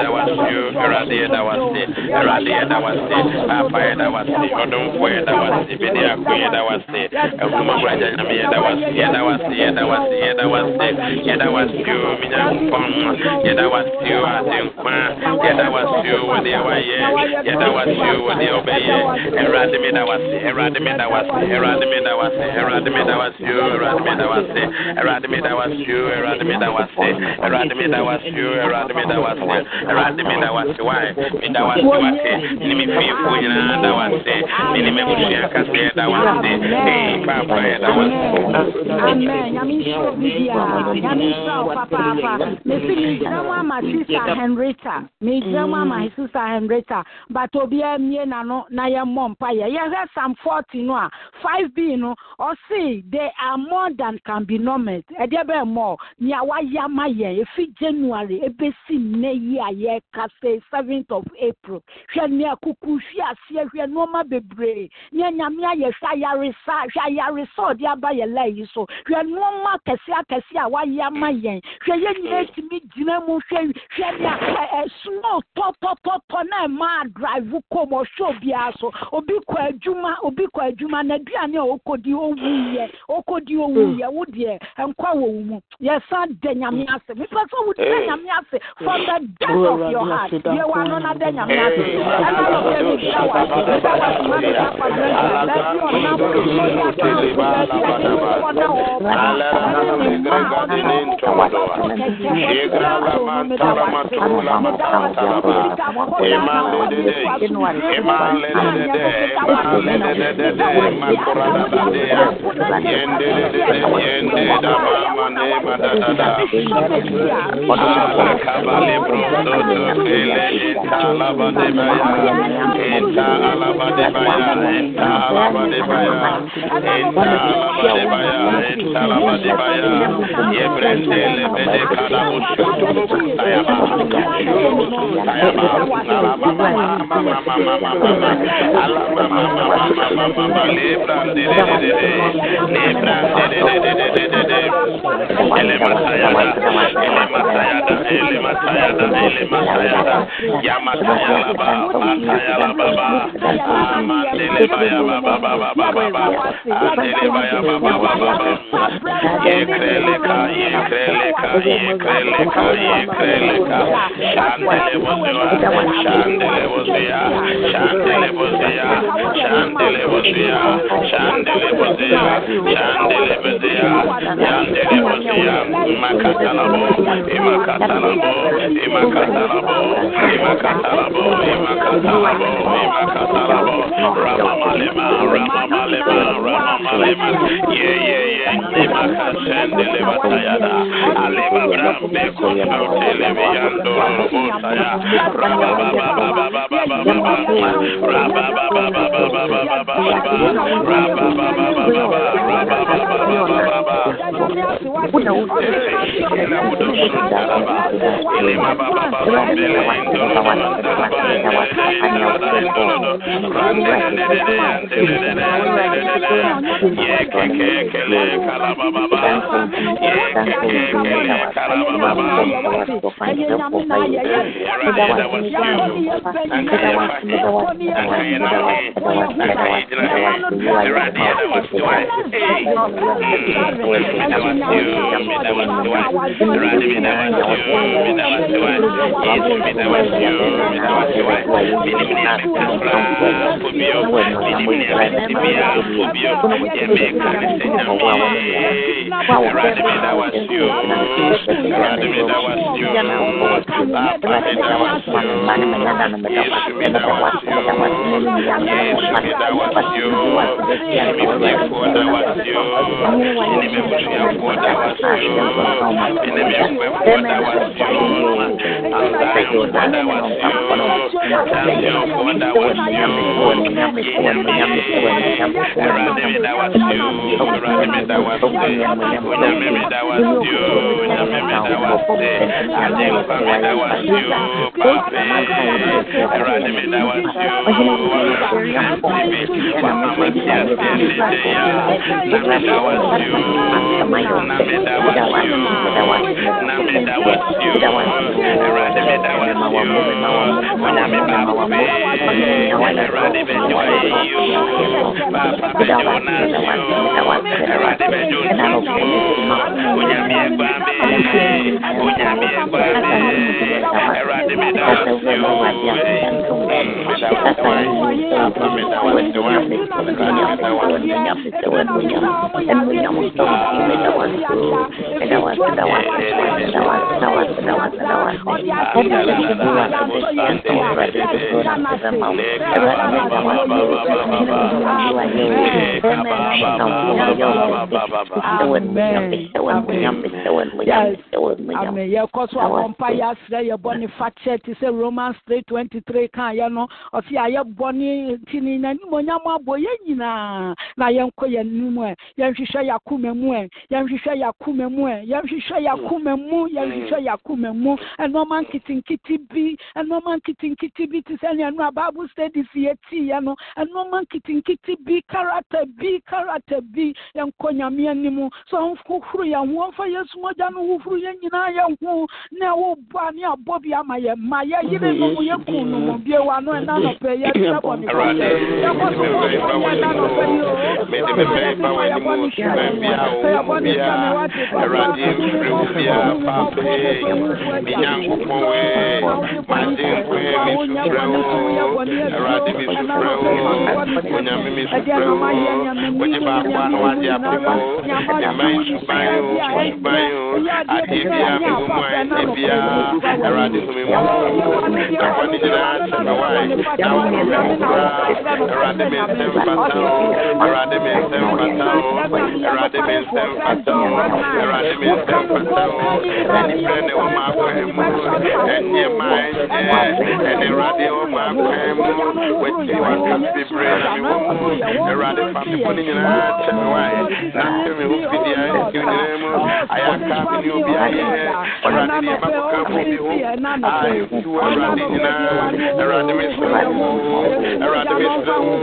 dɔɔso. Awurade yɛda wo ase o, Awurade yɛda wo ase, Awurade yɛda wo ase o, Awurade yɛda wo ase, Awurade yɛda wo ase o, Awurade yɛda wo ase, Awurade yɛda wo ase o, Awurade yɛda wo ase, Awurade yɛda wo ase, Papa yɛda wo ase, Ɔdomfo yɛda wo ako yɛda wo ase, Nyame yɛda wo ase, yɛda wo ase, yɛda wo ase, yɛda wo ase, yɛda wo ase o, me Nyankopɔn, yɛda wo ase o, Adenkwa, yɛda o, wɔ deɛ wayɛ, yɛda o, wɔ deɛ ɔbɛyɛ, Awurade me da wo ase, Awurade me da wo ase, Awurade me da wo ase, Awurade me da wo ase o, Awurade me da wo ase, Awurade me da wo ase o, Awurade me da wo ase, Awurade me da wo o, Awurade me da wo ase, awurade meda wase wae meda wase wase ne me fiefo nyinaa da wase ne ne mabusua kaseɛ da wase ee paapa yɛda wase Henrietta, me grandma, my sister Henrietta, but Obia Miena no ah. Naya Mompire. You heard some 40 no, 5B no, or see, they are more than can be numbered. Eh, a debe more, Niawa Yamaya, if January, eh, a basic Naya yɛka sɛ 7th of april. Hwɛ nea kuku hwe aseɛ hwɛ nneɔma bebree. Nea nyame ayɛ hwɛ ayaresa hwɛ ayaresa ɔde aba yɛ la yi so. Hwɛ nneɔma akɛse akɛse a wayɛ ama yɛn. Hwɛ yɛn nyinaa tumi gyina mu hwɛ hwɛ nea ɛ ɛ snow tɔtɔtɔtɔ na ɛma drive kɔm ɔhwɛ obiara so. Obi kɔ adwuma obi kɔ adwuma. Na aduane a okodi owu yɛ okodi owu yɛ. Wo deɛ nkwa wɔ wo mu. Yɛsan dɛ nyame ase mepɛ sɛ wo dɛ nyame ase from the depth of your heart yɛ wa no na dɛ nyame ase ɛna lɔbɛ mi da wa da wa ma mi da dodo ele eta alaba de baya eta alaba de baya eta alaba de baya eta alaba de baya eta alaba de baya yebrende le bede kada mushutu ayaba ayaba alaba mama mama mama mama alaba mama mama mama mama lebra de de de de de lebra de de de de de de de ele masayada ele masayada ele masayada ele wa kɔ ya Nimefiefoɔ da wasio Nimebusuafoɔ da wasio Nimefiefoɔ da wasio Asayofoɔ da wasio Asayofoɔ da wasio Erade meda wasio Erade meda wasio Onyame meda wasio Wasio Adenkwa meda wasio Egbabe Erade meda wasio Meda wasio Papa meda wasio Amen. Yɛkɔ so romans 323 ka yɛ no ɔse a yɛbɔ ne nti ne n'animonyam abɔ yɛn nyinaa na yɛnkɔ yɛn anim ɛ yɛnhwehwɛ yɛakoma mu ɛ yɛnhwehwɛ yɛakoma mu ɛ yɛnhwehwɛ yɛakoma mu yɛnhwehwɛ yɛakoma mu ɛnɔɔma nketenkete bi ɛnɔɔma nketenkete bi te sɛ nea no a bible studies yɛtiiɛ no ɛnɔɔma nketenkete bi karata bi karata bi yɛnkɔ nyame anim sɛ ɔhohoro yɛn ho ɔmfa yesu mogya no hohoro yɛn nyinaa yɛn ho na wobɔ a ne abɔ bi ama yɛ ma yɛyere no mu yɛku no mu bio ano ɛna nɔpɛ yɛsrɛ bɔ ne fakyɛ yɛkɔ so bɔ ɛna nɔpɛ yi o Wɔ suban biara wo mu biara Awurade mfiri wo biara pape me Nyankopɔn we m'ademfo me sufrɛ wo Awurade me sufrɛ wo Onyame me sufrɛ wo wogye baako a na wagye apem o ɛde man suban o suban o adeɛ biara me wo mu a ɛnyɛ biara Awurade hu me mmɔbɔ na bɔne nyinaa kyɛ me wae Awurade me nsɛm fata o Awurade me nsɛm fata o anifrɛ ne wɔ m'akwan mu ɛnyɛ ma ɛnyɛ ɛne Awurade wɔ m'akwan mu wɔakyi wakase bebree na me wɔ mu Awurade fa me bɔne nyinaa kyɛ me wae na kyɛ me ho fidie ɛnsiw nyinaa mu ayaka me ne obi ayɛ Awurade deɛ makɔka mu bi ho a ɛfu Awurade nyinaa Awurade mesrɛ wo Awurade mesrɛ wo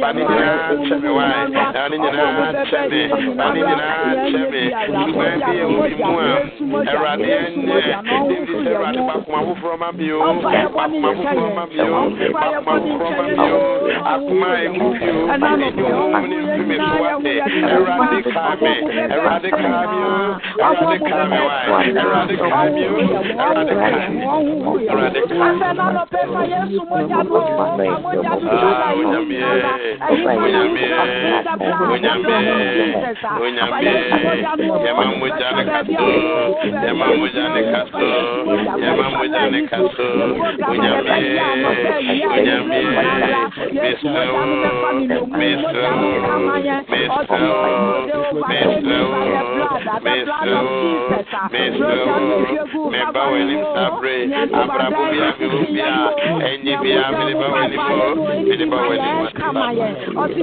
ba ne nyinaa kyɛ me wae na ne nyinaa kyɛ me na ne nyinaa kyɛ me suban bi yɛ wo bi mu a Awurade ɛnyɛ ɛdi sɛ Awurade bakoma foforɔ ma bio bakoma foforɔ ma bio bakoma foforɔ ma bio akoma a ɛmu bio ɛdi honhom ne mfimi so wate Awurade kaa me Awurade kaa me o Awurade kaa me wae Awurade kaa me o Awurade kaa me Awurade kaa me Ah, onyame onyame onyame onyame yɛma mogya ne kaso yɛma mogya ne kaso yɛma mogya ne kaso onyame onyame mesrɛ wo mesrɛ wo mesrɛ wo mesrɛ wo mesrɛ wo mesrɛ wo meba w'anim saa bere abrabɔ bia me wo bia ɛnyɛ bia mede ba w'anim o mede ba w'anim Ọtí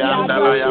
mayandala ya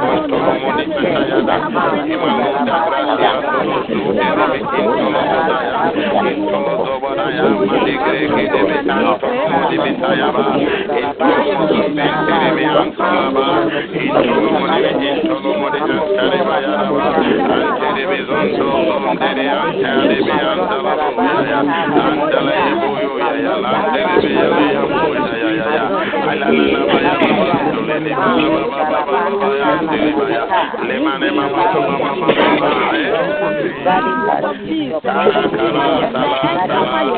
Thank you. Messiah, Maligre, Kedemesano, Messiah, Into Mentere, Ansalaba, Into Mone, Into Mone, Antareba, Yaraba, Antere, Mezonto, Mondere, Antare, Beantala, Maya, Antala, Yabuyo, Yaya, Lantere, Yaya, Moya, Yaya, Alalala, Maya, Lene, Baba, Baba, Baba, Antere, Maya, Lemane, Mama, Mama, Mama, Mama, Mama, Mama, Mama, Mama, Mama, Mama, Mama, Mama,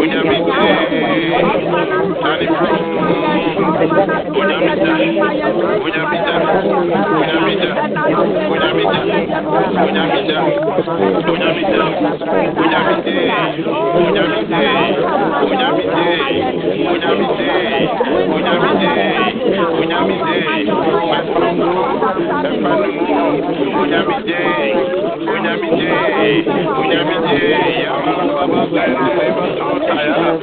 onyame dane pro onyame da onyame da onyame da onyame da onyame da onyame da onyame de onyame de onyame de onyame de onyame de onyame de masono efanu onyame de onyame de onyame de yamalababa Hallelujah.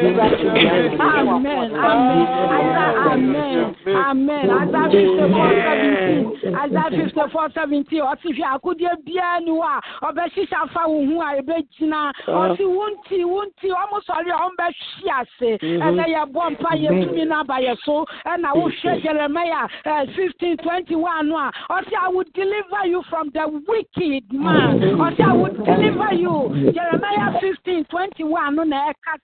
Amen. Amen. Amen. Amen. bíẹ́ ni wa ọbẹ̀ ṣíṣe afáwọn ohun àìbẹ́ jìnnà ọtí wúntì wúntì ọmọ sọrí ọmọ bẹ ṣí àṣẹ ẹnẹ yẹ bọ mpa yẹ túnmí náà bàyẹ so ẹnna wọ́n ṣe Jeremiah ẹ fifteen twenty one a. Ọtí I will deliver you from the wicked man. Ọtí I will deliver you. Jeremiah fifteen twenty one na ẹ̀ka.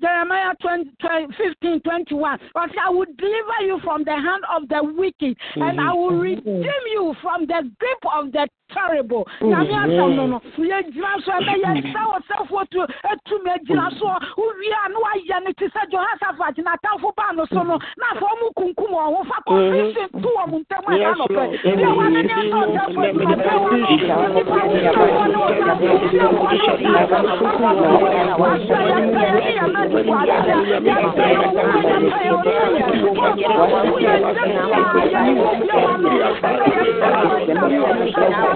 Jeremiah 20, 20, 15, 21. But I will deliver you from the hand of the wicked, mm-hmm. and I will redeem you from the grip of the terrible. Nyame asɛm no no, yɛgyina so ɛbɛyɛ sɛ ɔsɛfoɔ tu atumi agyina so wowie a na wayɛ no te sɛ Jehoshaphat n'atamfo baa no so no na mu kunkum wɔn ho fa confusion to wɔ mu ntam ɛda nɔpɛ. Deɛ wɔne ne ɛsɛ ɔsɛfoɔ adwumadɛ wɔ no, nnipa nkyerɛfoɔ ne ɔsɛfoɔ nkyerɛfoɔ ne ɔsɛfoɔ yɛsɛ yɛne yɛmɛdefo adeɛ yɛsɛ yɛwo a yɛsɛ yɛwo ne yɛyɛ yɛsɛ yɛwo yɛsɛ yɛwo yɛwɔ no yɛsɛ yɛwo yɛsɛ yɛwo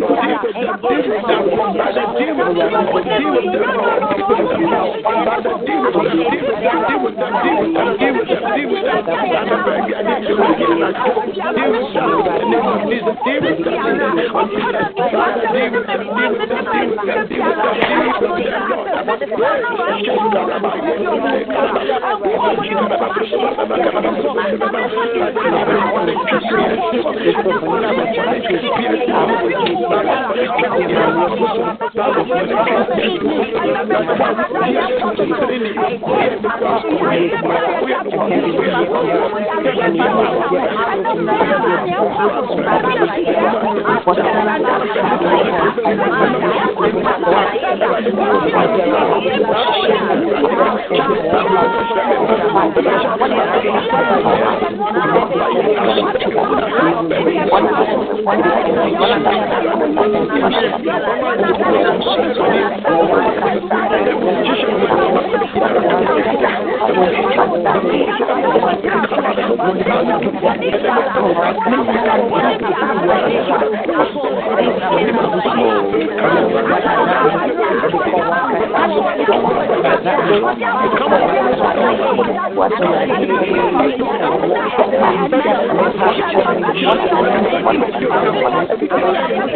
bi bia yɛbɔ mpa yɛ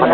ma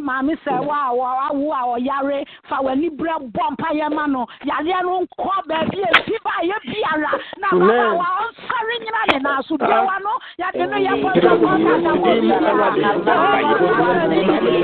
maame sɛ wa a wɔ- awo a ɔyare fa w'ani berɛ bɔ mpa yɛ ma no yareɛ no nkɔ baabi efi ba yɛ biara na baba wa ɔnsɔre nyina ne nan so biawa no yɛde no yɛbɔ sɛ kɔntata wɔ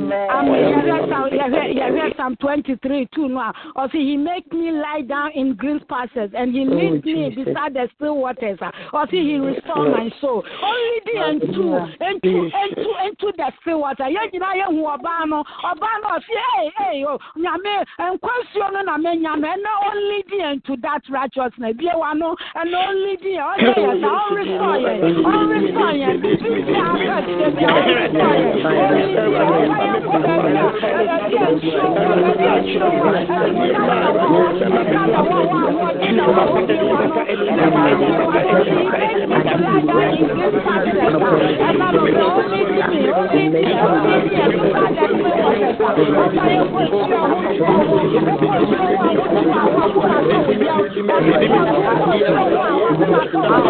Psalm- yɛhwɛ- yɛhwɛ Psalm 23 too no a ɔse he make me lie down in green pastures and he leads me beside the still waters a see, he restore my soul only the into into into into the still water yɛn nyinaa yɛhu ɔbaa no ɔbaa no ɔse ee ee o nyame nkwansuo no na menya no only the into that righteousness biewa no ɛna only the bí ɔrestore yɛn only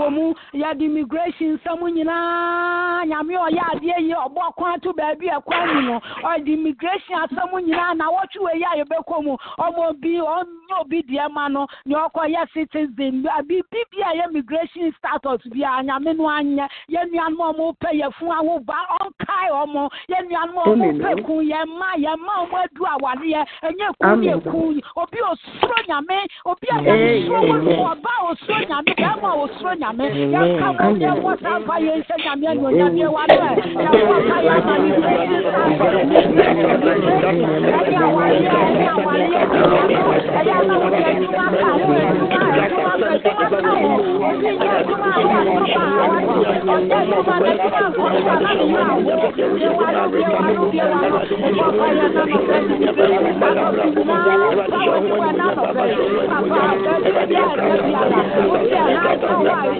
Abɔ mu yɛde immigration nsɛm nyinaa nyame ɔyɛ adeɛ yi ɔbɔ kwan to baabi ɛkwan mu no ɔde immigration asɛm nyinaa na wɔtwe wɔ yi a yɛbɛkɔ mu. Ɔmɔ bi ɔnyɛ obi deɛ ma no nea ɔkɔyɛ citizen. Biribi bi a yɛ immigration status bi a nyame no anyɛ yɛn nuanom a wɔpɛ yɛ fun awo ba nkae ɔmo yɛn nuanom ɔmo pɛ kun yɛn mma yɛn mma adu awadeɛ ɛnyɛ kun yɛ kun obi osuro nyame obi a wɔ no ɔba a osuro nyame bɛrima a osuro nyame yɛnkafo yɛ wɔ saa mfa yɛ nsɛ nyame anuonyam yɛ wa dɛ yɛwɔ ka yɛ ama ne bi ɛne a wayɛ ɛne a wayɛ ɛyɛ ama wo yɛ adwuma ka wo yɛ adwuma a ɛdwuma ka adwuma ka wo ɛne nyɛ adwuma a yɛ adwuma a wɔyɛ ɔyɛ adwuma na bi a nkɔ so ana ne yɛ awo yɛ wa yɛ bi wa yɛ bi wa no ɛyɛ ɔfa yɛ na bi sɛ ne bi sɛ ana bi nyinaa wo fa wo ti wa na nɔfɛ papa ɛdɛ ɛdɛ bi ala wo yɛ ɛna wo yɛ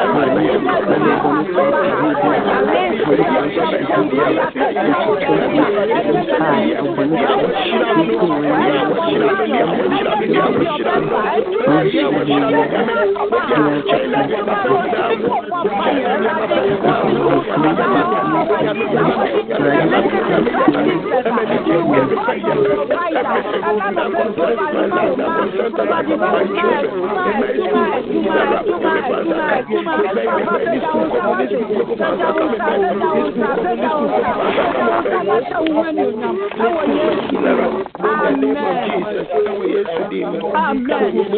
My children, my school, my life, my life, my life.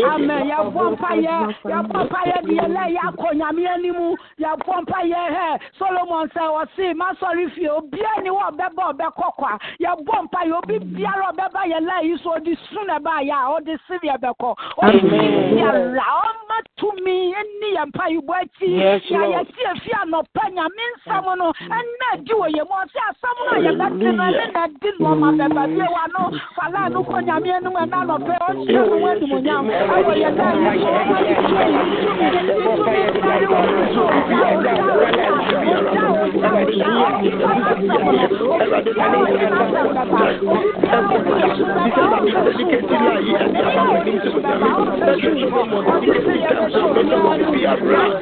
Amen. Your vampire, your vampire, the Elaya Konyamianimu, your vampire, Solomon said, or see, Masori, if you be any one beba, Becoqua, your vampire, you'll be Biaro Beba, your lie, you saw the sooner by ya, or the Syria Beco, or the Syria, or not to me, any empire w'akyi yɛyɛ si efi anɔpa nyame nsɛm no ɛnna di wɔ yɛ mu ɔsi asɛm no a yɛbɛti no ɛne na di nɔɔma bɛba bie wa no fala no kɔ nyame anim ɛna anɔpa ɔhyɛ no wɔn anim nyam ɛwɔ yɛ dɛ ɛyɛ so wɔn ayi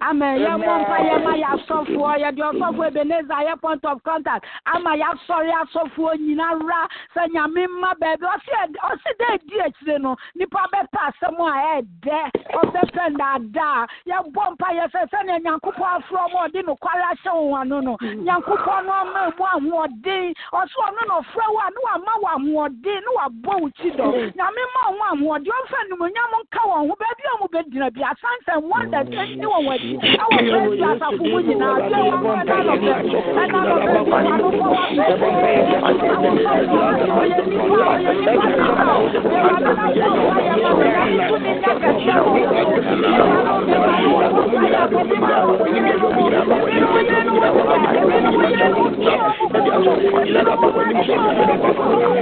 Amen. Yẹ mọ mpa yẹ ma yà sọfọ yẹ di ọsọfọ Ebenezer yẹ point of contact ama yà sọ̀rọ̀ asọfọ nyinara sẹ nyame mma bẹẹbi ọsì dẹ edi ekyire no nipa bẹ pẹ asẹm a ẹ dẹ ọbẹ pẹ ndaadaa yẹ bọ mpa yẹ sẹ sẹni nyankopọ afro ọmọ ọdi nukwara ahyẹ wọn ano no nyankopọ no ọmọ emu ahoɔden ọsọ ọno ahoɔden na wabɔ wo kyi dɔ nyame ma wɔn ahoɔden ɔmfa nimonyam nka wɔn ho baabi a wɔbɛgyina bi asansan wɔda ɛni wɔn akyi ɛwɔ baabi asafo mu nyinaa sɛ wɔn ho ɛna lɔbɛ ɛna lɔbɛ bi wɔn ano fɔ wɔn bɛ ɛna Thank you.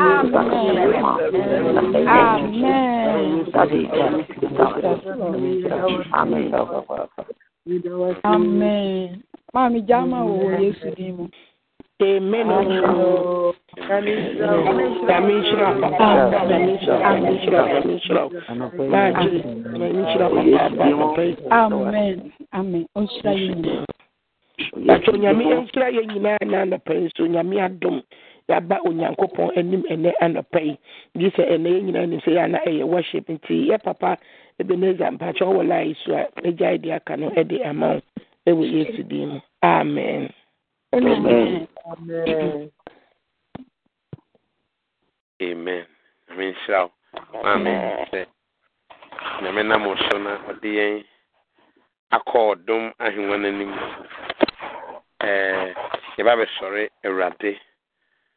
Amém. Wɔn ahoɔden. Amen. Mami jama wo Yesu di mu. Amen. Amen. Amen. Nyinaa. Yàtọ̀ nyame nhyira yɛ nyinaa na anɔpɛ yi nso nyame adom yaba onyankopɔn anim ɛnɛ anɔpɛ yi. Gye sɛ ɛnɛ yɛ nyinaa nim sɛ yɛ ana ɛyɛ worship nti yɛ papa ebeneza mpakyɛ ɔwɔ laa so a ɛgya de aka no ɛde ama wo ɛwɔ yesu din mu. Amen. Amen. amen. Nhyira wo. Maame sɛ nyame nam wo so na ɔde yɛn akɔ ɔdom ahengua no anim ɛɛ yɛba bɛsɔre awurade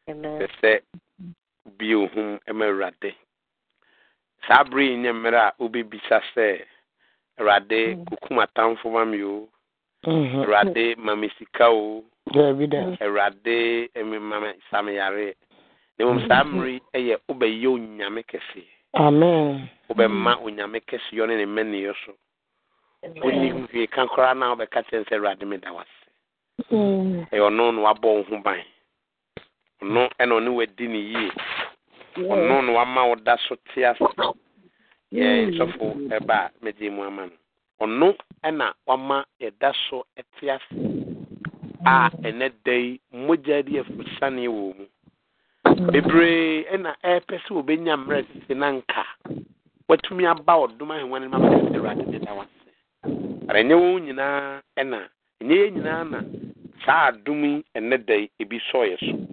sɛ sɛ bie ohum ma awurade saa bere yi nyɛ mmerɛ a wobɛbisa sɛ awurade kokum atamfo ma me o. Awurade ma me sika o. Dabi da. awurade ɛmi ma me sa me na mmom saa mmere yi yɛ wobɛyɛ onyame kɛseɛ Amen. wobɛma onyame kɛseɛ ne ne mmɛneyɛ so wonni hwee ka koraa na wobɛka kyerɛ sɛ awurade meda wase ɛyɛ ɔno na wabɔ wo ho ban ɔno ɛna ɔne wadi ne yie. Ɔno na wama wo da so te ase. Yɛ sɔfo ɛba a megye mu ama no. Ɔno ɛna wama yɛda so te ase a ɛnɛ da yi mogya de afusaneɛ wɔ mu. Bebree ɛna ɛpɛ sɛ wɔbɛnya mmerɛ sese na nka. Watumi aba ɔdom ahengua no mama sɛ awurade ne da wase ara ɛnyɛ wɔn nyinaa ɛna ɛnyɛ yɛn nyinaa na saa adom yi ɛnɛ da yi ebi sɔɔ yɛ so.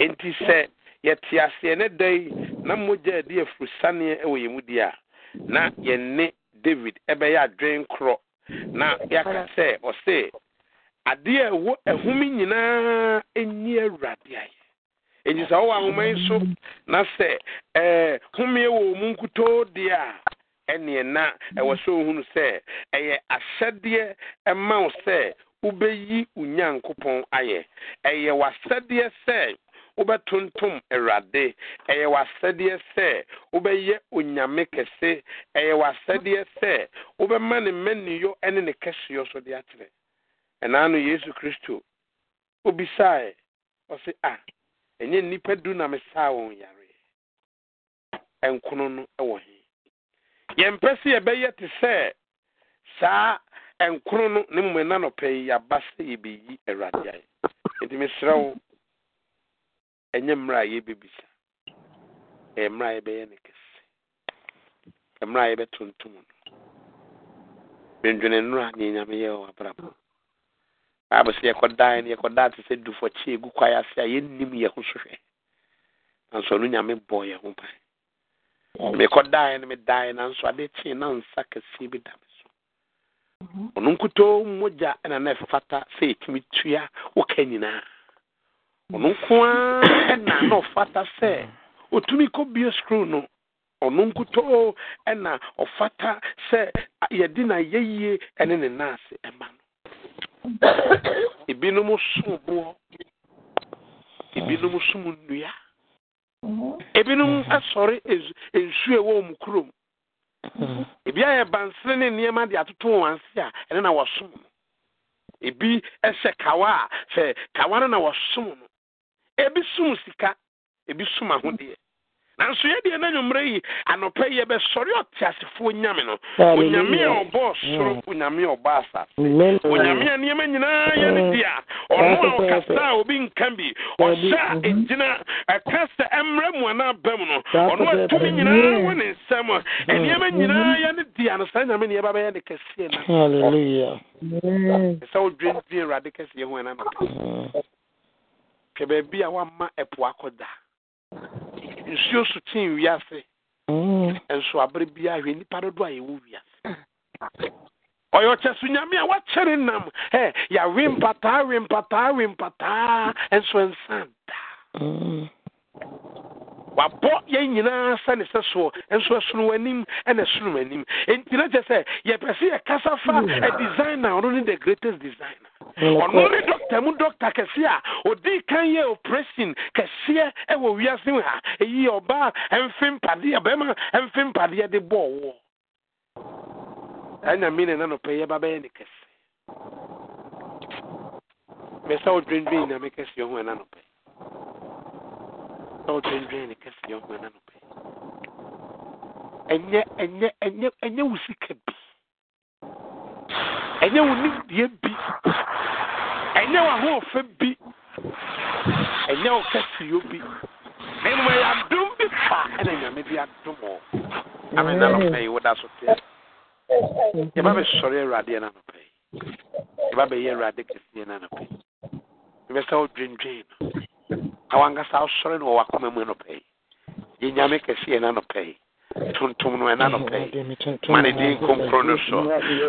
Enti sɛ yɛte ase ɛnɛ da yi na mogya adi afurusaneɛ ɛwɔ yɛn mu di a na yɛne david ɛbɛyɛ adwen korɔ. Na yɛaka sɛ ɔse adeɛ a ɛwɔ ɛhome nyinaa ɛnyi awurade ayɛ. Enti sɛ wowɔ ahoma yi so na sɛ ɛɛ homeɛ wɔ mu nkutoo deɛ a ɛneɛ na ɛwɔ sɛ ohunu sɛ ɛyɛ ahyɛdeɛ ɛma wo sɛ wobɛyi wo nyankopɔn ayɛ. Ɛyɛ w'asɛdeɛ sɛ wobɛtontom awurade. Ɛyɛ w'asɛdeɛ sɛ wobɛyɛ onyame kɛse. Ɛyɛ w'asɛdeɛ sɛ wobɛma ne mmanniyɔ ne ne kɛseyɔ so de akyerɛ. Ɛnaa no yesu kristo obisae ɔse a ɛnyɛ nnipa du na mesaa wɔn yareɛ ɛnkono no ɛwɔ he? Yɛmpɛ sɛ yɛbɛyɛ te sɛ saa ɛnkono no ne mmom nɔpɛ yi yɛaba sɛ yɛbɛyi awurade ayɛ nti mesrɛ wo ɛnyɛ mmerɛ a yɛbɛbisa ɛyɛ mmerɛ a yɛbɛyɛ ne kɛse mmerɛ a yɛbɛtontom no dwendwene nnora ne nyame yɛ wɔ abrabɔ bible sɛ yɛkɔdae no yɛkɔdaa te sɛ dufɔkye egu kwae ase a yɛnnim yɛ ho sohwɛ nanso ɔno nyame bɔɔ yɛ ho ban mekɔdaeɛ no medaeɛ nanso ade kyee na nsa kɛseɛ bi da me so. Ɔno nkutoo mmogya ɛna na ɛfata sɛ ɛtumi tua woka nyinaa ɔno nko ara ɛna na ɔfata sɛ ɔtumi kɔbie skru no ɔno nkutoo ɛna ɔfata sɛ yɛde na yɛyie ɛne ne naase ɛma no ebinom som boɔ ebinom som nnua ebinom asɔre nsu ɛwɔ wɔn kurom ebi ayɛ bansere ne nneɛma de atoto wɔn ase a ɛne na wɔsom no ebi ɛhyɛ kawa a sɛ kawa no na wɔsom no ebi som sika ebi som ahodeɛ. Nanso yɛ deɛ n'anwummerɛ yi anɔpɛ yi yɛbɛsɔre ɔteasefoɔ nyame no. Onyame a ɔbɔɔ soro mm. onyame a ɔbɔ asase. Onyame a nneɛma nyinaa yɛ ne dea. Ɔno a ɔkasa a obi nka bi ɔhyɛ a ɛgyina ɛka sɛ ɛmmerɛ mu ana aba mu no ɔno a tumi nyinaa wɔ ne nsɛm nneɛma nyinaa yɛ ne dea no saa nyame ne yɛbɛbɛyɛ ne kɛseɛ na. Sɛ wodwendwen awurade kɛseɛ ho ɛna nɔpɛ hwɛ baabi a woama ɛpo akɔda nsuo so tee wiase. Mm. nso abere biara hwɛ dodo a yɛwɔ wiase. Ɔyɛ ɔkyɛso nyame a wakyɛre nam. Ɛ yɛawe mpataa we mpataa we mpataa nso nsa da mm. Wabɔ yɛn nyinaa sɛne sɛ soɔ nso ɛsono w'anim ɛna ɛsono w'anim enti na kyɛ sɛ yɛpɛ sɛ yɛkasa fa hmm. a designer ɔno ne the greatest designer. Hmm, ɔno ne dɔkta mu dɔkta kɛseɛ a ɔdii kan yɛ operation kɛseɛ ɛwɔ wiase ha. Ɛyi ɔbaa ɛmfe mpadeɛ bɛrima ɛmfe mpadeɛ de bɔ ɔwɔ ɛna mi ne na nɔpɛ yɛ ba bɛyɛ ne kɛse mɛ sɛ ɔdwendwen nyame kɛseɛ ho sɛ ɔdwendwen ne kɛseɛ ho ɛna nɔpɛ ɛnyɛ ɛnyɛ ɛnyɛ ɛnyɛ wo sika bi. Ɛnyɛ wo nimdeɛ bi. Ɛnyɛ wo ahoɔfɛ bi. Ɛnyɛ wo kɛseɛ bi. Na mmom ɛyɛ adom bi fa ɛna nyame bi adom ɔ ame na nɔpɛ yi woda so teɛ yɛba bɛsɔre awurade na nɔpɛ yɛba bɛyɛ awurade kɛseɛ na nɔpɛ yi yɛbɛ sɛ wodwendwen no na wankasa wosɔre no wɔ wakoma mu nɔpɛ yi yɛ nyame kɛseɛ na nɔpɛ yi tuntum no ɛna nɔpɛ ma ne din konkro no so.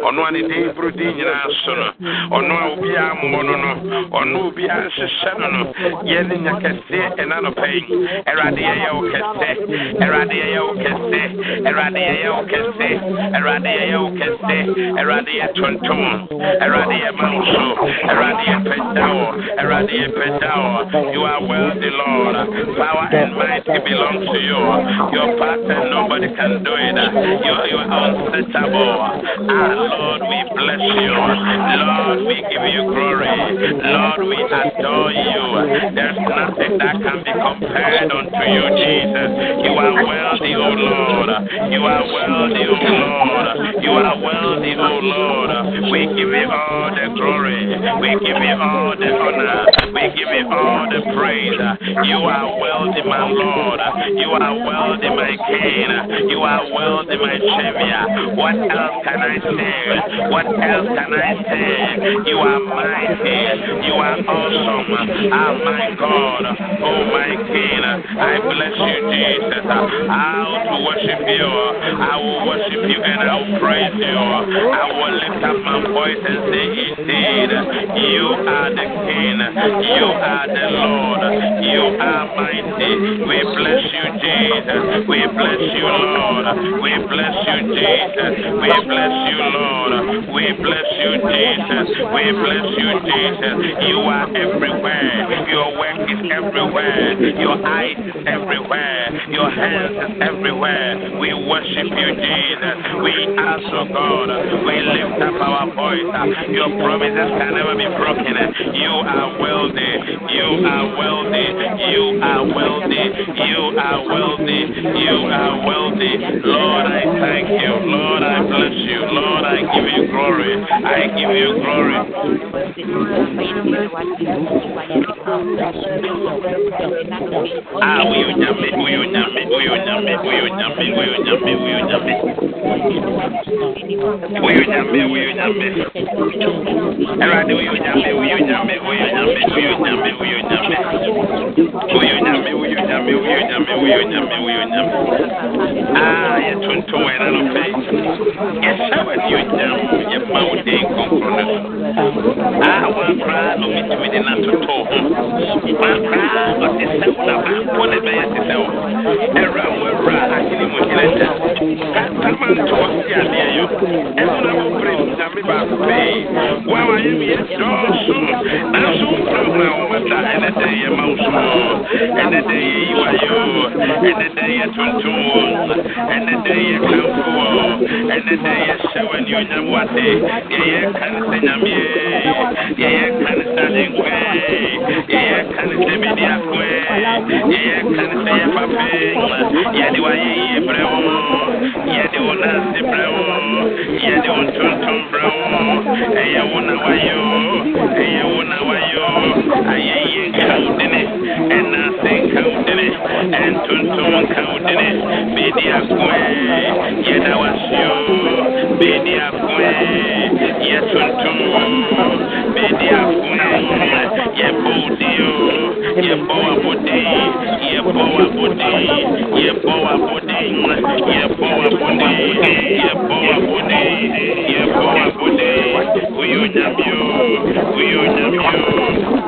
ɔno a ne din boro din nyinaa so no. ɔno a obiara mmɔ no no. Ɔno obiara nhyehyɛ no. no nya kɛseɛ ɛna nɔpɛ yi yɛyɛ wo kɛsɛ yɛyɛ wo kɛsɛ yɛyɛ wo kɛsɛ yɛyɛ wo kɛsɛ yɛ tuntum yɛ ma wo so yɛ pɛgya wɔ awurade yɛ pɛgya you are worthy lord. Power and might belong to you. Your no Nobody can do it. You, you are unsearchable. Ah, Lord, we bless you. Lord, we give you glory. Lord, we adore you. There's nothing that can be compared unto you, Jesus. You are worthy, O Lord. You are worthy, O Lord. You are worthy, O Lord. We give you all the glory. We give you all the honor. We give you all the praise. You are worthy, my Lord. You are worthy, my King. You are worthy, my Savior. What else can I say? What else can I say? You are mighty. You are awesome. Ah, my God. Oh, my King. I bless you, Jesus. I will worship you. I will worship you and I will praise you. I will lift up my voice and say, Indeed, you are the King. You are the Lord. You are mighty. We bless you, Jesus. We bless you, Lord. We bless you, Jesus. We bless you, Lord. We bless you, Jesus. We bless you, Jesus. You are everywhere. Your work is everywhere. Your eyes is everywhere. Your hands is everywhere. We worship you, Jesus. We ask, oh God, we lift up our voice. Your promises can never be broken. You are wealthy. You are wealthy. You are wealthy. You are wealthy. You are wealthy. Lord, I thank you. Lord, I bless you. Lord, I give you glory. I give you glory. Ah, we nyame, we nyame, we nyame, we nyame, we nyame, we nyame. We nyame, we nyame. Erade, we nyame, we nyame, we nyame, we nyame, we nyame. We nyame, we nyame, we nyame, we nyame, we nyame. Ah, aa yɛ tonto wɔ ɛna no fɛ yɛhyɛ w'ani ogyam yɛma wo den kɔnkoro no so aa wankoraa na ɔmetumi de na toto ho wankoraa ɔte sɛ wo na baako na ɛbɛyɛ te sɛ wo ɛwura wo awura ahene mu hene da kantama nto ɔse adeɛ yo ɛnna wo bere mu dame baako pɛɛ wo a wayɛ mu yɛ dɔɔso nanso wo mprɛmprɛ a wo mata ɛnɛ dɛ yɛma wo so ɛnɛ dɛ yɛyiwa yo ɛnɛ dɛ yɛ tontom and the day you come for, and the day you show you know what day, yeah, can sing a me, yeah, can stand in way, yeah, can say me the way, yeah, can say a papi, yeah, do I ye brow, yeah, do I nasty brow, yeah, do I turn to brow, yeah, I wanna why you, yeah, I wanna why you, yeah, and nothing counting it, and tuntun counting it. Bidi akwe, ye dawasyo, bidi akwe, ye tuntun, bidi akwe, ye bodiyo, ye boa bodi, ye boa bodi, ye boa bodi, ye boa bodi, ye boa bodi, ye boa bodi, kuyo nyamyo, kuyo nyamyo.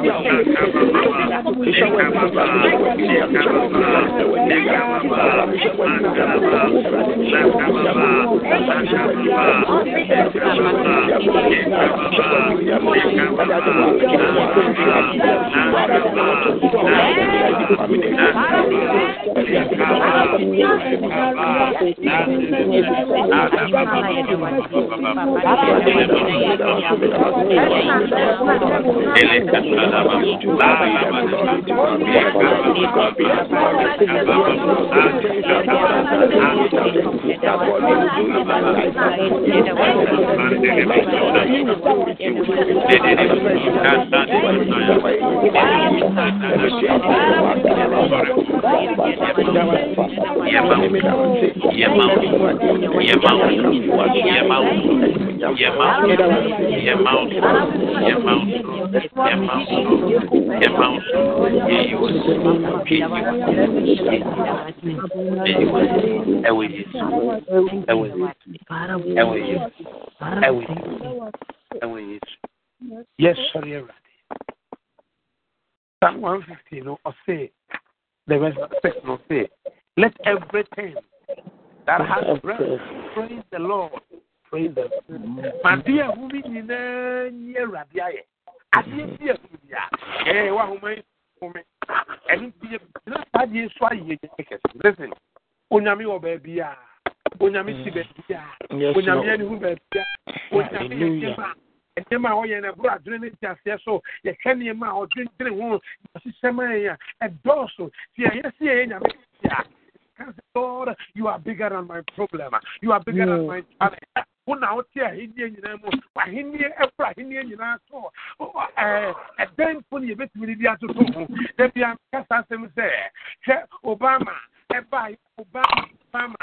Yes, Ele está Yamau, Yamau, Yamau, Yamau, the mountain you will see Jesus. Yes, sorry, Randy. Psalm 115 or say, the verse 6 say, Let everything that has breath praise the Lord. Praise the Lord. My dear woman, you're Adeɛ bi a bi a, eh, wa homa yi home. Ɛno bi na adeɛ so ayɛ yɛ kɛse. Listen, onyame wɔ baabi a, onyame si baabi a, onyame ani hu baabi a, onyame yɛ gyema nneɛma a ɔyɛ no ɛboro adwene ne nteaseɛ so yɛhwɛ nneɛma a ɔdwendwene ho ɔhyehyɛ ma yɛn a ɛdɔɔso sɛ yɛyɛ sɛ yɛyɛ nyame a Lord, you are bigger than my problem. You are bigger than my challenge. Wona wote ahenni nyinaa mu ahenni ɛforo ahenni nyinaa so ɛdɛn mpo ne yɛbɛtumi de bi atoto ho da bia kasa asɛm sɛ hwɛ obama ɛbaeɛ obama obama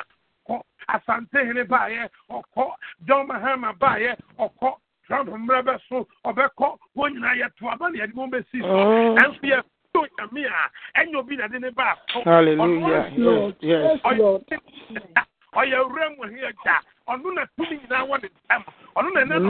kɔ asantehene baeɛ ɔkɔ john mahama baeɛ ɔkɔ trump mmerɛ bɛ so ɔbɛkɔ wɔn nyinaa yɛ to aba na yɛde wɔn bɛsi so ɛnso yɛ to nyame a ɛnyɛ obi na de ne ba so Hallelujah. Ɔyɛ wura mu ahi agya ɔno na tumi nyinaa wɔ ne ɔno na ɛnɛ no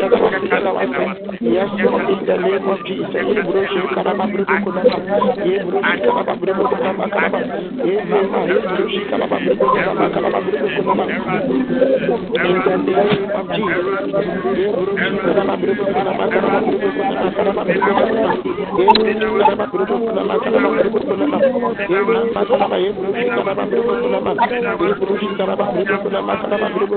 yes Lord in the name of Jesus ye broshe karaba brudu kunama ye broshe karaba brudu kunama karaba ye mama ye broshe karaba brudu kunama karaba brudu kunama in the name of Jesus ye broshe karaba brudu kunama karaba brudu kunama karaba brudu kunama ye broshe karaba brudu kunama karaba brudu kunama ye mama karaba ye broshe karaba brudu kunama ye karaba biribu kulama karaba biribu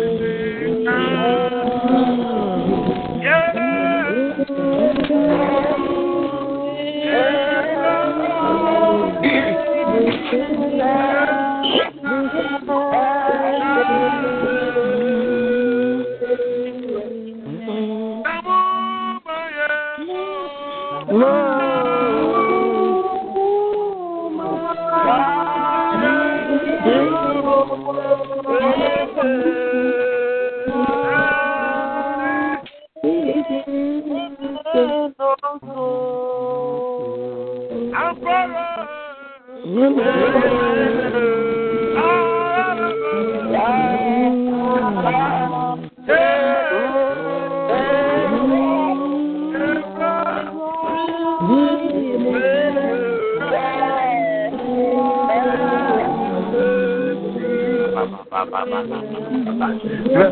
Bless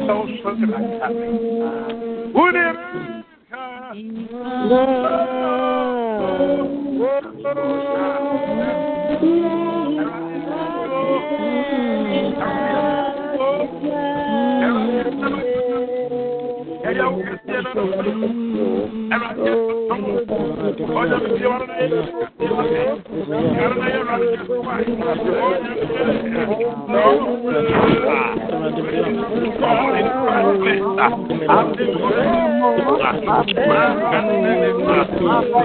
all children. Would it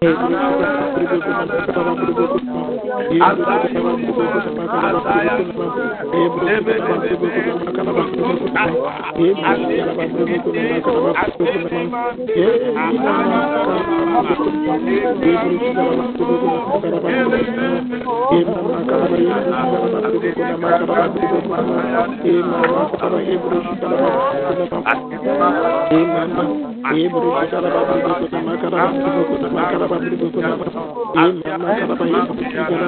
Amen. Amen.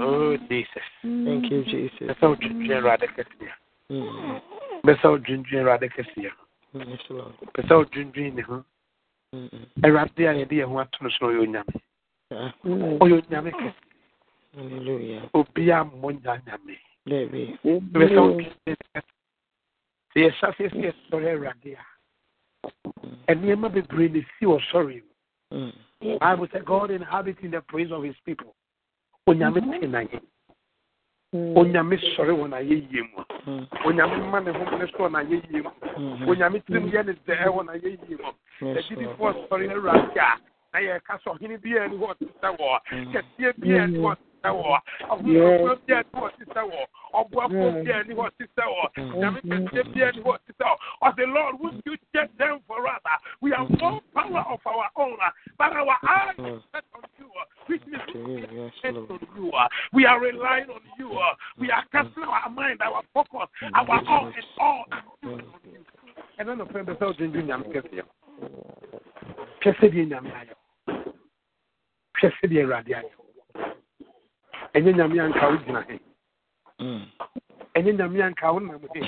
Oh, Jesus. Thank you, mm-hmm. Jesus. Bɛsɛ wo dwendwen Awurade kɛseɛ. Bɛsɛ wo dwendwen Awurade kɛseɛ. Yes, Lord. Bɛsɛ wo dwendwen ne ho. Awurade a yɛde yɛn ho ato no so no ɔyɛ onyame. Ɔyɛ onyame kɛse. Hallelujah. Obiara mmɔ nya nyame. Baby. Bɛsɛ wo dwendwen ne kɛse. Sɛ yɛhyɛ aseɛ sɛ yɛsɔre Awurade a, nneɛma bebree na esi wɔ sɔre mu. Bible said God inhabits in the praise of his people. Onyame mhm. te na yɛ. Mm. Onyame sɔre wɔ n'ayɛyie mu. Mm. Onyame ma ne ho ne so wɔ n'ayɛyie mu. Mm-hmm. Onyame tirim mm. yɛ ne dɛɛ wɔ n'ayɛyie mu. Agyidifoɔ sɔre Awurade a na yɛka sɛ ɔhene bi ani hɔ te sɛ wɔ. Kɛseɛ bi ani hɔ te sɛ wɔ. Ɔhomafoɔ bi ani hɔ te sɛ wɔ. Ɔboafoɔ bi ani hɔ te sɛ wɔ. Mm-hmm. Nyame kɛseɛ bi ani hɔ te sɛ wɔ. Ɔsɛ Lord, would you check them for us? We have no power of our own, but our eyes are set on you, ah, which means we are on you. ah. We are relying on you. ah. We are casting our mind, our focus, our all and all on you. And then the friend is out in Nyame kɛseɛ. Hwɛ sɛdeɛ Nyame ayɛ. Hwɛ sɛdeɛ Awurade ayɛ. Ɛnyɛ Nyame anka wo gyina he. Ɛnyɛ Nyame anka wo nam he.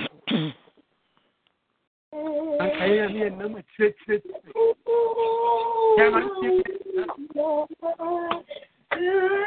Anka yɛ Nyame yɛ nam akyirɛkyirɛkyirɛ. Nyama Amen.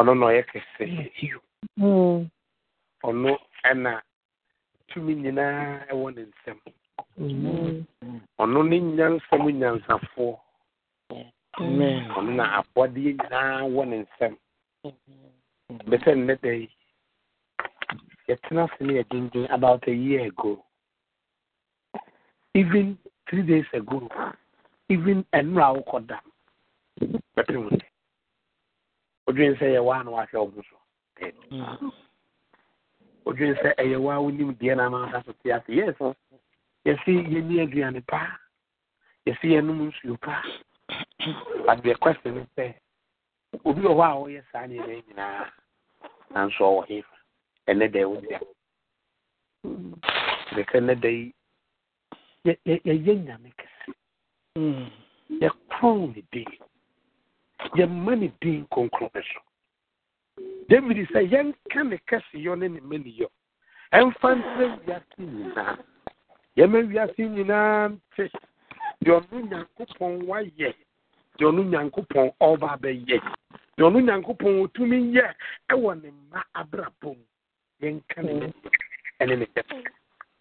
Ɔno na ɔyɛ kɛse. Ɔno ɛna tumi nyinaa ɛwɔ ne nsam. Ɔno ne nyansam nyansafoɔ. Ɔno na abɔdeɛ nyinaa wɔ ne nsam. Bɛsɛ nnɛ da yi, yɛtena ase ne yɛdwendwen about a year ago. Even three days ago, even ɛnura a wokɔda, bɛpere sɛ, wodwen sɛ yɛwɔ a na wahwɛ wo so. Wodwen sɛ ɛyɛ wɔ a wonim deɛ na ama da so te ase. Yes, yɛsi yɛni aduane pa, yɛsi yɛnom nsuo pa. But the question is sɛ, obi wɔ hɔ a ɔyɛ saa nneɛma yi nyinaa nanso ɔwɔ he ɛnɛ da ɛwɔ bia. Bɛka ɛnɛ da yi yɛ- yɛ- yɛyɛ nyame kɛse. Yɛkorɔn yɛma ne din kronkron so david sɛ yɛnka ne kɛseyɔ ne ne maniyɔ ɛmfa ntrɛ wiase nyinaa. Yɛma wiase nyinaa nte. Deɛ ɔno nyankopɔn wayɛ deɛ ɔno nyankopɔn ɔba bɛyɛ deɛ ɔno nyankopɔn ɔtumi yɛ ɛwɔ ne mma abrabɔ mu. Yɛnka ne ɛne ne kɛse.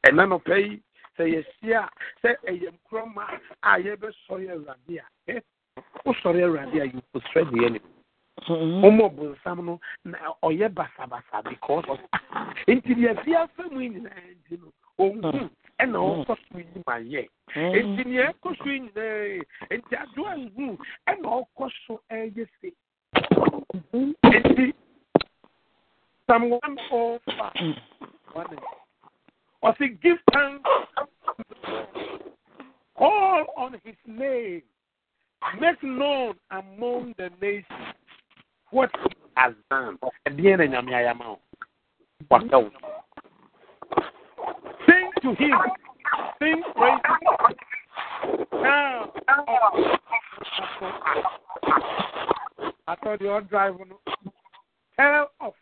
Ɛna nɔpɛ yi sɛ yɛhyia sɛ ɛyɛ nkurɔma a yɛbɛsɔre awurade a wosɔre awurade a yɛkɔsrɛ ne yɛ ne woma ɔbonsam no na basabasa because of nti deɛ fi afa mu nyinaa nti no ɔnhu mm. ɛna mm. ɔkɔ so yi ma yɛ mm-hmm. nti nea ɛkɔ so yi nyinaa nti ado ahu ɛna ɔkɔ so ɛyɛ se. Mm-hmm. Nti psalm one oh five. Mm. One ɔsi give thanks call on his name make known among the nations what he has done ɛdeɛ na nyame ayama o waka wo sing to him. Sing praise now. I thought you were driving tell of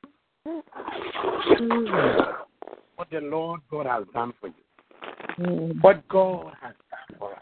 what the Lord God has done for you. Mm. What God has done for us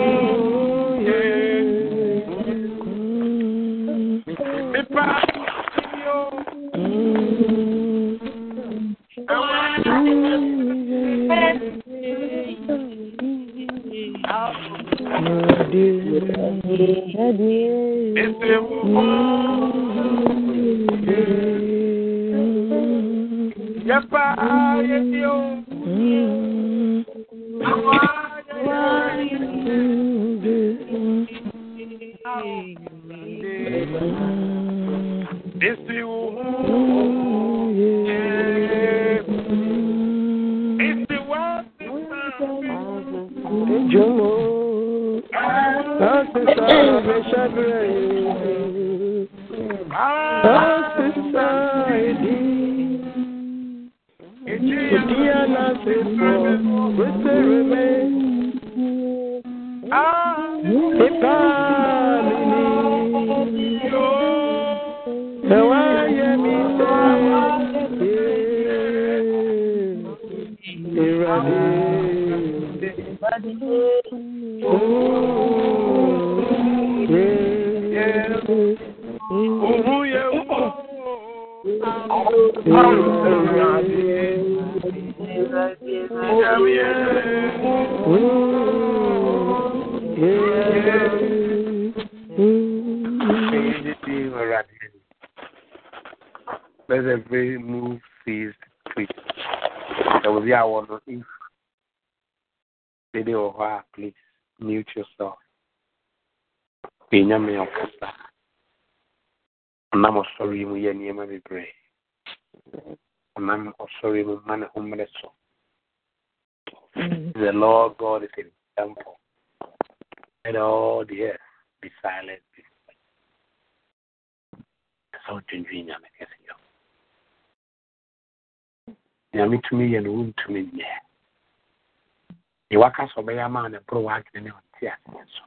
waka sɛ ɔbɛyɛ ama ne boro w'adwene ne ɔnte aseɛ so.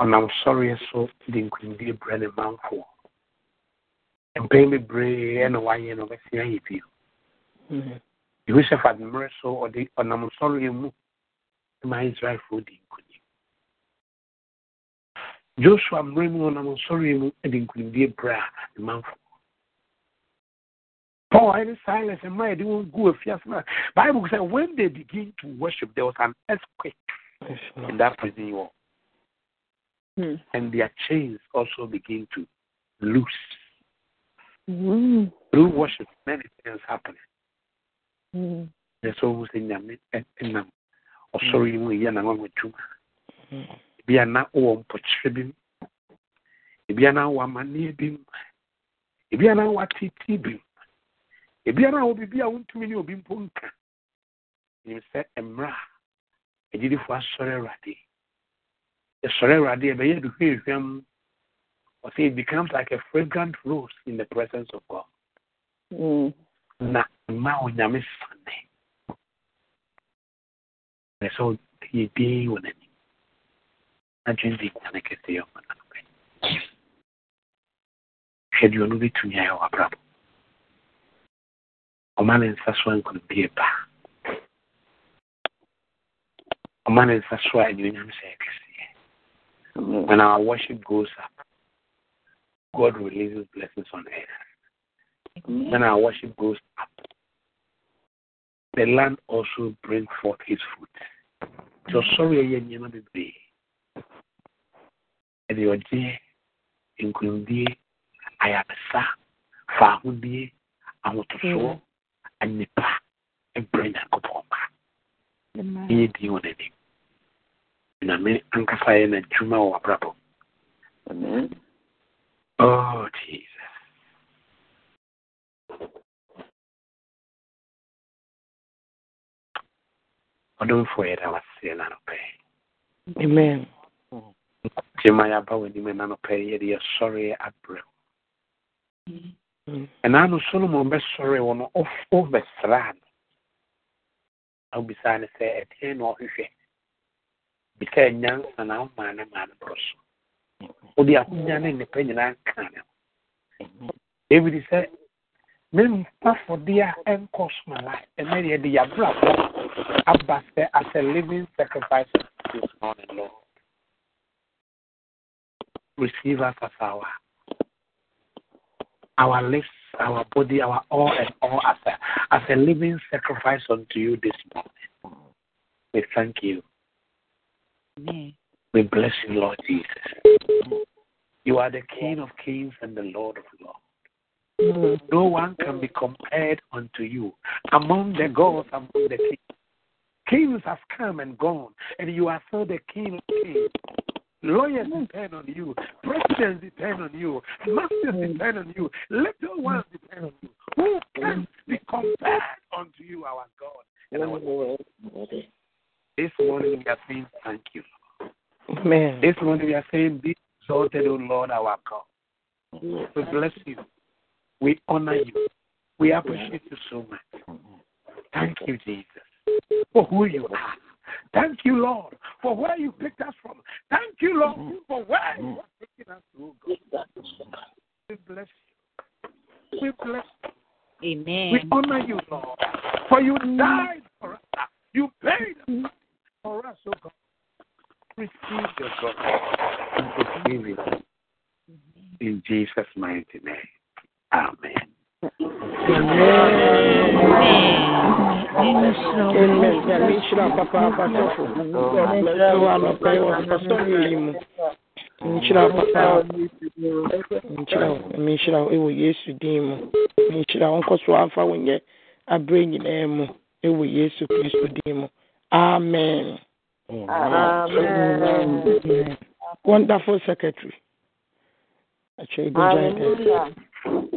Ɔnam mm-hmm. sɔreɛ so de nkonimdie brɛ ne manfoɔ. Mpɛn bebree ɛna wayɛ no ɔbɛsi ayɛ bio. Yehoshaphat mmerɛ so ɔde ɔnam sɔreɛ mu ma Israelfoɔ di nkonim. Joshua mmerɛ mu ɔnam sɔreɛ mu de nkonimdie brɛ a ne manfoɔ. Paul and Silas and Maya didn't go a fiasco. Bible said when they begin to worship, there was an earthquake in that prison wall. Hmm. And their chains also begin to loose. Mm. Through worship, many things happen. Mm. There's always in them in them. Or sorry, we are not with you. Be a na o mpɔkyerɛ bi ebi a na wɔ amanneɛ bi mu ebi a na wɔ atete bi mu ebiara a wɔ biribi a wontumi ne obi mpo nka. Nim sɛ mmerɛ a agyidifoɔ asɔre awurade. Yɛsɔre awurade ɛbɛyɛ duhwehwɛm ɔsɛ it becomes like a fragrant rose in the presence of god. Mm. na mma onyame sane. Ɛ sɛ ɔyɛ din wɔ n'anim. Na dwen di nyane kɛseɛ ɔma hwɛ deɛ ɔno bɛtumi ayɛ wɔ abrabɔ ɔma ne nsa so ankonimdie ba ɔma ne nsa so a anuonyam sɛ ɛkɛseɛ when our worship goes up god releases blessings on earth. When our worship goes up the land also bring forth his fruit. Nti ɔsɔre ɛyɛ nneɛma bebree ɛde ɔgyeɛ nkonimdie ayaresa faahodie ahotosoɔ annipa brɛ nyankopɔn ba ɛyɛ din wɔ n'anim nyame ankasa yɛ n'adwuma wɔ abrabɔ oh jesus. Ɔdomfoɔ yɛda waseɛ nanɔpɛ amen. Gyema yɛaba w'anim nanɔpɛ yɛde yɛsɔre abrɛ ɛnaa no solomon bɛsɔre wɔ no wobɛsraa no na wobisaa ne sɛ ɛdeɛn na ɔhwehwɛ bisaa nyansa na womaa ne maa no borɔ so wode ahonya ne nnepa nyinaa nkaa ne ho david sɛ mempafɔdeɛ a ɛnkɔ somala ɛnɛ deɛ de yɛabrabɔ aba sɛ as a living sacrifice receive us as our our lips, our body, our all and all as a, as a living sacrifice unto you this morning. We thank you. Amen. We bless you, Lord Jesus. You are the King of kings and the Lord of lords. Mm. No one can be compared unto you among the gods, among the kings. Kings have come and gone, and you are still the King of kings. Lawyers depend on you. Presidents depend on you. Masters depend on you. Little ones depend on you. Who can be compared unto you, our God? And our? This morning we are saying thank you. amen This morning we are saying, Be exalted, O Lord, our God. We bless you. We honor you. We appreciate you so much. Thank you, Jesus, for who you are. Thank you, Lord, for where you picked us from. Thank you, Lord, mm-hmm. for where you mm-hmm. are taking us to, oh God. We bless you. We bless you. Amen. We honor you, Lord, for you mm-hmm. died for us. You paid the price for us, oh God. Receive your God and receive it. In Jesus' mighty name. Amen. Amen. Nyame nhyira papaapa sɔfo mɛsɛ wɔ anɔpɛ wɔ asɔre yi mu nhyira papa nhyira wo nyame nhyira wo ɛwɔ yesu din mu nhyira nkɔ so amfa wo nyɛ nyinaa mu ɛwɔ yesu kristo din mu amen. Wonderful secretary. Actually, good job.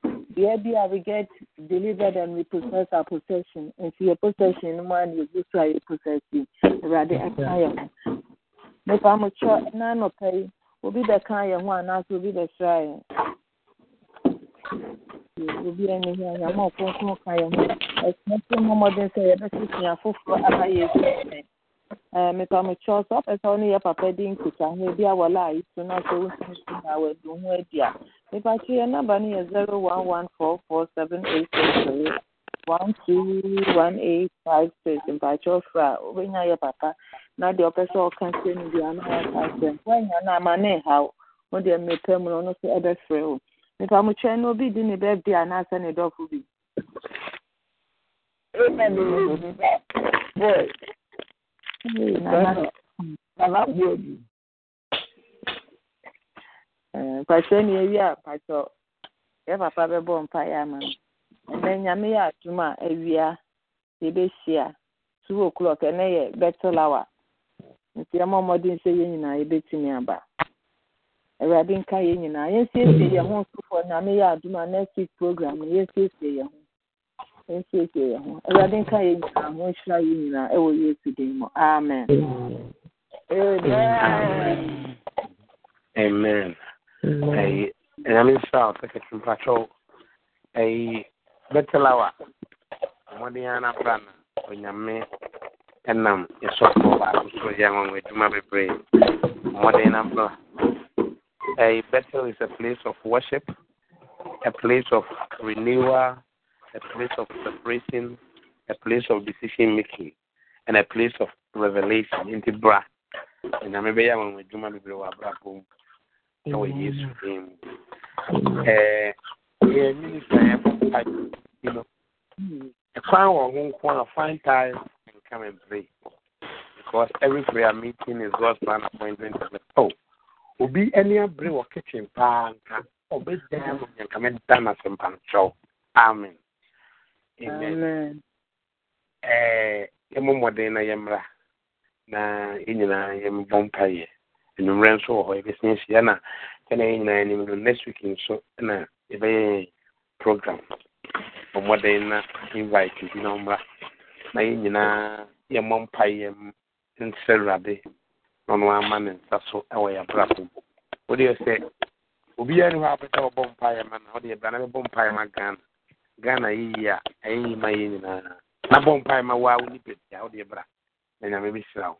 ministry bea bi a we get delivered and we possess our possession. And nti yɛ possession no mu a na yɛgu so a yɛ possess yi awurade ɛka yɛn ho mepa mo kyerɛ ɛna anɔpɛ yi obi bɛka yɛn ho anaasɛ obi bɛsra yɛn obi ani hia nyama ɔkronkron ka yɛn ho ɛsena sɛ mmɔmmɔden sɛ yɛbɛsesua foforɔ aba yesu nkyɛn mepa mo kyerɛ sɛ ɔpɛ sɛ yɛ papa di nkitaho bi a wɔla a yisu na sɛ wontumi so na wɔadu ho adi a mepa kyerɛ yɛn namba no yɛ zero a wobɛnya yɛ papa na deɛ ɔpɛ sɛ ɔka kyerɛ no bia na wɔka kyerɛ woanya ama ne nhaw wo deɛ mmepɛ mu no ɔno so ɛbɛfrɛ wo mepa mo kyerɛ no obi di ne birthday anaasɛ ne bi Amen. Boy, Eh, mpakyɛ ne awie a mpakyɛ yɛ papa bɛbɔ mpaeɛ ama no ɛnɛ nyame yɛ adom a awia yɛbɛhyia two o'clock ɛnɛ yɛ bɛtol hour. Nti ɛma mmɔden sɛ yɛn nyinaa yɛbɛtumi aba. Awurade nka yɛn nyinaa. Yɛnsiesie yɛn ho sofoɔ nyame yɛ adom a next week program no yɛnsiesie yɛn ho. Nsiesie yɛn ho awurade nka yɛ nyinaa ho nhyira yɛ nyinaa ɛwɔ yesu din mu amen amen ɛyi nyame nhyira wo sɛkɛtiri mpakyɛw ɛyi bɛtelawa mmɔden a nabra na onyame ɛnam yɛsɔfo baako so yɛ nwanwa adwuma bebree mmɔden nabra ɛyi bethel is a place of worship a place of renewal a place of separation, a place of decision making, and a place of revelation. Into bra. And I'm maybe I'm with Juma Bibra Brabo. No, yes, him. Eh, yeah, minister, you know, a crown who want to find time and come and pray. Because every prayer meeting is God's plan appointment. Oh, obi any abere wɔ kitchen paa nka ɔbɛdan mu nyankame dan asɛmpankyɛw amen amen yɛmmɔ mmɔden na yɛmmra na yɛn nyinaa yɛmbɔ mpaeɛ nnwummerɛ nso wɔ hɔ yɛbɛsia ahyia na ɛna yɛn nyinaa anim no next week nso na yɛbɛyɛ program bɔ na invite bi na ɔmmra na yɛn nyinaa yɛmmɔ mpaeɛ nsɛ awurade na ɔno ama ne nsa so wɔ yɛ abrabɔ mu wodeɛ sɛ obiara ni hɔ a pɛ sɛ wɔbɔ mpaeɛ ma na wode yɛbra na bɛbɔ mpaeɛ ma ghana Ghana yi a ɛyɛ ma yɛ nyinaa na bɔ mpae ma waa wo nipa bi a wo deɛ bra. Na nyame bi hyira wo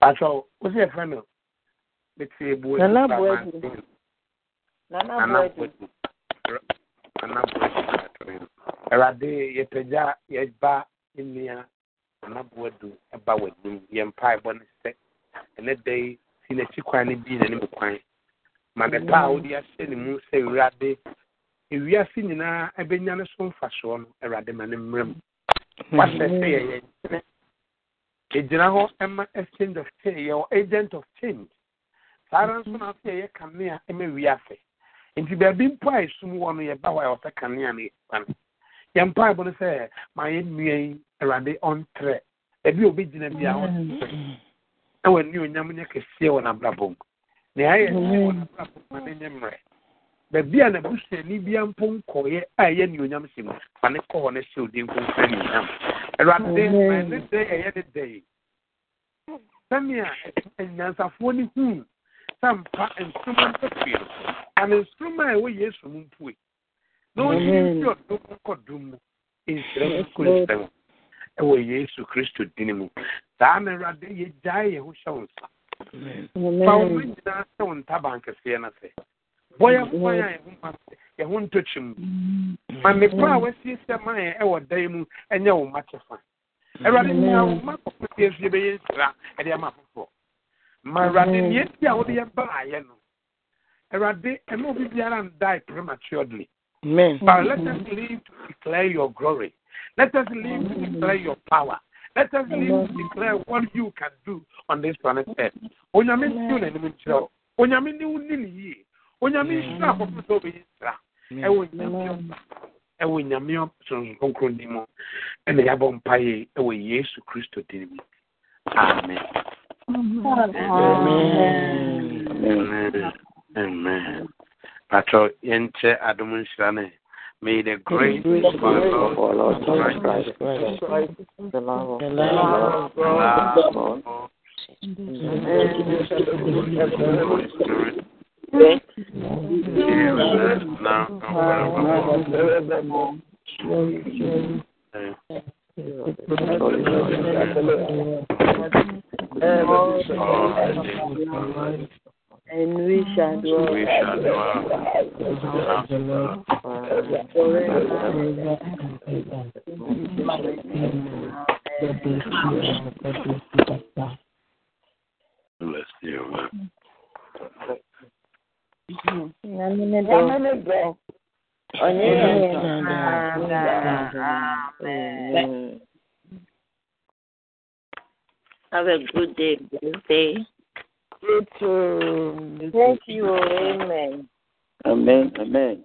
pasɛ wo sɛ yɛfrɛ no metie buo nana boadi nana boadi nana boadi awurade yɛpagya yɛba nnua nana boadu ɛba w'anim yɛ mpae bɔ no sɛ ɛnɛ da yi si n'akyi kwan no bi n'anim kwan. Ma ne pa a wode ahyɛ ne mu sɛ awurade ewiase nyinaa ɛbɛnya ne so mfasoɔ no awurade ma ne mmerɛ mu. Wahyɛ sɛ yɛyɛ nkyene. Egyina hɔ ɛma exchange of change yɛwɔ agent of change saa ara nso na sɛ yɛyɛ kanea ɛma wiase nti baabi mpo a esum wɔ no yɛba hɔ a yɛwɔ sɛ kanea no yɛba no. Yɛn mpaebɔ no sɛ ma yɛ nnua yi awurade ɔntrɛ. Ebi obi gyina bi a ɔntrɛ. Ɛwɔ ne onyam nyɛ kɛseɛ wɔ n'abrabɔ mu. Nea ayɛ wɔ n'abrabɔ mu ma ne nyɛ mmerɛ baabi a n'abusuani bi mpo nkɔyɛ a ɛyɛ nnuonyam si mu ma ne kɔ hɔ no hyɛ odin nkonkora nnuonyam awurade ma ne dɛ ɛyɛ ne dɛ yi sɛnea nyansafoɔ ne huu sɛ mpa nsoroma mpɛfie no ane nsoroma a ɛwɔ yesu mu mpue na ɔyɛ mfi ɔdom nkɔ dom mu nhyira mu kɔ nhyira mu ɛwɔ yesu kristo din mu saa na awurade yɛgyae yɛn ho hyɛ wo nsa fa wo nyinaa sɛ wo ntaban kɛseɛ no sɛ bɔyɛ kwan a yɛn ho ntɔkyi mu ma mmepa a wasiesie ma yɛn ɛwɔ dan mu ɛnyɛ wo mma kyɛfa awurade nyina wo mma kɔkɔ sie so yɛbɛyɛ nsira ɛde ama foforɔ ma awurade nea esi a wode yɛ baayɛ no awurade ɛma obi biara ndae prematurely but let mm-hmm. us live to declare your glory. Let us live to mm-hmm. declare your power. Let us live to mm-hmm. declare what you can do on this planet earth. Onyame nsiw n'anim nkyerɛ wo onyame ne wo ni yie onyame nhyira akɔfo sɛ wobɛyɛ nsira ɛwɔ nyame ɔba ɛwɔ nyame sonson kronkron din mu ɛna yɛabɔ mpaeɛ ɛwɔ yesu kristo din mu amen amen patro yɛnkyɛ adom nhyira no May the grace of our Lord Jesus Christ, the love of God, the Holy Spirit, now and we shall dwell. We shall. Bless you, man. Mm-hmm. Have a good day, good day. You too. Thank you. Amen. Amen. Amen.